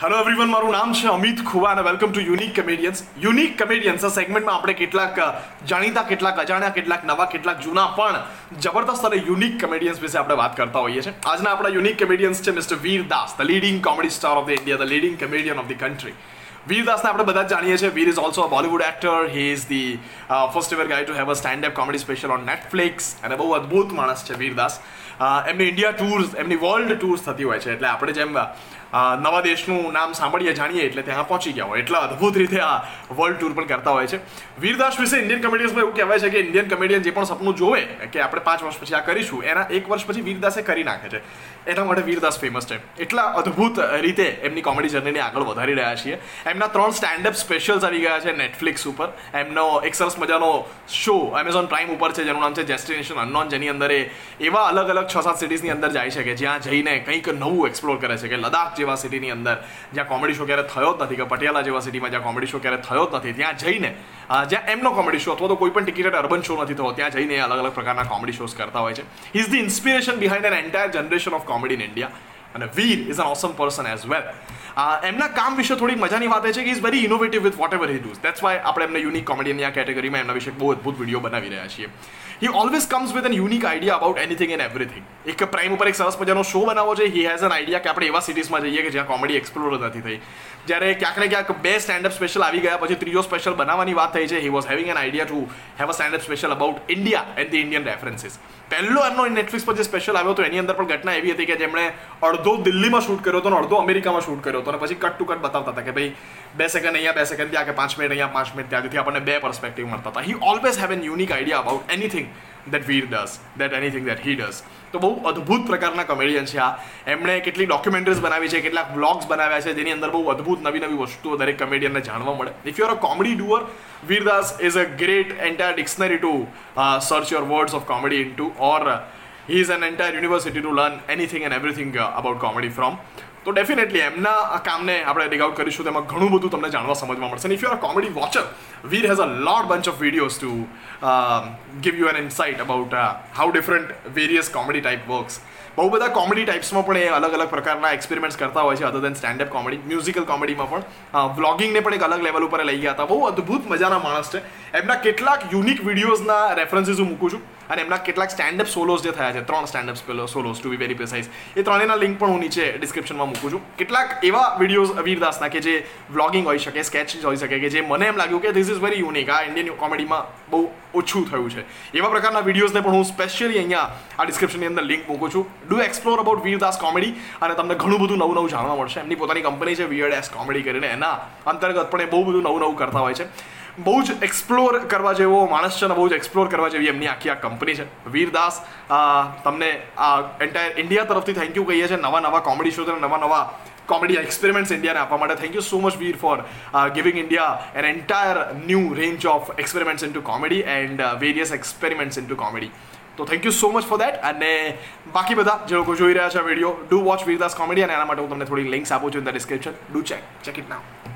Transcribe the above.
Hello everyone મારું નામ છે અમિત ખુવા અને welcome to unique comedians unique comedians સેગમેન્ટમાં આપણે કેટલાક જાણીતા કેટલાક, અજાણ્યા કેટલાક, નવા કેટલાક, જૂના પણ જબરદસ્ત અને યુનિક કમેડિયન્સ વિશે આપણે વાત કરતા હોઈએ છીએ. આજના આપણા યુનિક કમેડિયન્સ છે mister Vir Das the leading comedy star of the India the leading comedian of the country Vir દાસને આપણે બધા જાણીએ છીએ. Vir is also a Bollywood actor he is the first ever guy to have a stand up comedy special on Netflix અને બહુ અદ્ભુત માણસ છે વીરદાસ એમની ઇન્ડિયા ટૂર્સ એમની વર્લ્ડ ટૂર્સ થતી હોય છે. એટલે આપણે જેમ નવા દેશનું નામ સાંભળીએ, જાણીએ, એટલે ત્યાં પહોંચી ગયા હોય. એટલા અદ્ભુત રીતે આ વર્લ્ડ ટૂર પણ કરતા હોય છે. વીરદાસ વિશે ઇન્ડિયન કોમેડિયન્સમાં એવું કહેવાય છે કે ઇન્ડિયન કોમેડિયન જે પણ સપનું જોવે, કે આપણે પાંચ વર્ષ પછી આ કરીશું, એના એક વર્ષ પછી વીરદાસે કરી નાખે છે. એના માટે વીરદાસ ફેમસ છે. એટલા અદ્ભુત રીતે એમની કોમેડી જર્નીને આગળ વધારી રહ્યા છીએ. એમના ત્રણ સ્ટેન્ડઅપ સ્પેશિયલ્સ આવી ગયા છે નેટફ્લિક્સ ઉપર. એમનો એક સરસ મજાનો શો એમેઝોન પ્રાઇમ ઉપર છે, જેનું નામ છે ડેસ્ટિનેશન અનનોન જેની અંદર એ એવા અલગ અલગ છ સાત સિટીઝની અંદર જાય છે કે જ્યાં જઈને કંઈક નવું એક્સપ્લોર કરે છે કે લદાખ જેવા સિટીની અંદર. જ્યાં કોમેડી શો ક્યારે થયો જ નથી કે પટિયાલા જેવા સિટીમાં જ્યાં કોમેડી શો ક્યારે થયો જ નથી. ત્યાં જઈને જ્યાં એમનો કોમેડી શો અથવા તો કોઈ પણ ટિકિટેડ અર્બન શો નથી થતો ત્યાં જઈને અલગ અલગ પ્રકારના કોમેડી શોઝ કરતા હોય છે. Is the inspiration behind an entire generation of comedy in India અને Vir is an awesome person as well એમના કામ વિશે થોડીક મજાની વાત છે કે is very innovative with whatever he does that's why આપણે એમને યુનિક કોમેડિયનની આ કેટેગરીમાં એમના વિશે બહુ અદ્ભુત વીડિયો બનાવી રહ્યા છીએ. He always comes with an unique idea about anything and everything એક પ્રાઇમ ઉપર એક સરસ મજાનો શો બનાવો છે. હી હેઝ એન આઈડિયા કે આપણે એવા સિટીઝમાં જઈએ કે જ્યાં કોમેડી એક્સપ્લોર નથી થઈ. જ્યારે ક્યાંક ને ક્યાંક બે સ્ટેન્ડઅપ સ્પેશિયલ આવી ગયા, પછી ત્રીજો સ્પેશિયલ બનાવવાની વાત થઈ છે. He was having an idea to have a standup special about India and the Indian references પહેલો એમનો નેટફ્લિક્સ પર જે સ્પેશિયલ આવ્યો હતો, એની અંદર પણ ઘટના એવી હતી કે જેમણે અડધો દિલ્હીમાં શૂટ કર્યો હતો અડધો અમેરિકામાં શૂટ કર્યો હતો અને પછી કટ ટુ કટ બતાવતા હતા કે ભાઈ બે સેકન્ડ અહીંયા, બે સેકન્ડ ત્યાં કે પાંચ મિનિટ અહીંયા, પાંચ મિનિટ ત્યાં. જેથી આપણને બે પર્સપેક્ટિવ મળતા હતા. He always have an unique idea about anything that Vir does that anything that he does તો બહુ અદ્ભુત પ્રકારના કોમેડિયન છે આ. એમણે કેટલી ડોક્યુમેન્ટરીઝ બનાવી છે, કેટલાક વ્લોગ્સ બનાવ્યા છે, જેની અંદર બહુ અદ્ભુત નવી નવી વસ્તુઓ દરેક કોમેડિયનને જાણવા મળે. If you are a comedy doer Vir Das is a great entire dictionary to search your words of comedy into or he is an entire university to learn anything and everything about comedy from તો definitely એમના આ કામને આપણે dig out કરીશું તેમાં ઘણું બધું તમને જાણવા સમજવા મળશે. If you are comedy watcher Vir has a lot bunch of videos to give you an insight about how different various comedy type works બહુ બધા કોમેડી ટાઈપ્સમાં પણ એ અલગ અલગ પ્રકારના એક્સપેરિમેન્ટ્સ કરતા હોય છે other than standup comedy musical કોમેડીમાં પણ. વ્લોગિંગને પણ એક અલગ લેવલ ઉપર લઈ ગયા હતા. બહુ અદ્ભુત મજાના માણસ છે. એમના કેટલાક યુનિક વિડીયોઝના રેફરન્સીસ હું મૂકું છું. અને એમના કેટલાક સ્ટેન્ડઅપ સોલોસ જે થયા છે, ત્રણ stand up solos to be very precise એ ત્રણેયના લિંક પણ હું નીચે ડિસ્ક્રિપ્શનમાં મૂકું છું. કેટલાક એવા વિડીયોઝ વીરદાસના કે જે વ્લોગિંગ હોઈ શકે સ્કેચ હોઈ શકે કે જે મને એમ લાગ્યું કે ધીસ ઇઝ વેરી યુનિક આ ઇન્ડિયન કોમેડીમાં બહુ ઓછું થયું છે. એવા પ્રકારના વિડીયોઝને પણ હું સ્પેશિયલી અહીંયા આ ડિસ્ક્રિપ્શનની અંદર લિંક મૂકું છું. Do explore about Vir Das comedy અને તમને ઘણું બધું નવું નવું જાણવા મળશે. એમની પોતાની કંપની છે વિયર્ડ એસ કોમેડી કરીને. એના અંતર્ગત પણ એ બહુ બધું નવું નવું કરતા હોય છે. બહુ જ એક્સપ્લોર કરવા જેવો માણસ છે અને બહુ જ એક્સપ્લોર કરવા જેવી એમની આખી આ કંપની છે. વીરદાસ તમને આ એન્ટાયર ઇન્ડિયા તરફથી થેન્ક યુ કહીએ છીએ. નવા નવા કોમેડી શોઝ અને નવા નવા કોમેડી એક્સપેરિમેન્ટ્સ ઇન્ડિયાને આપવા માટે thank you so much Vir for giving India an entire new range of experiments into comedy and various experiments into comedy તો thank you so much for that અને બાકી બધા જે લોકો જોઈ રહ્યા છે video do watch Vir Das comedy અને એના માટે હું તમને થોડી લિંક્સ આપું છું in the description do check check it now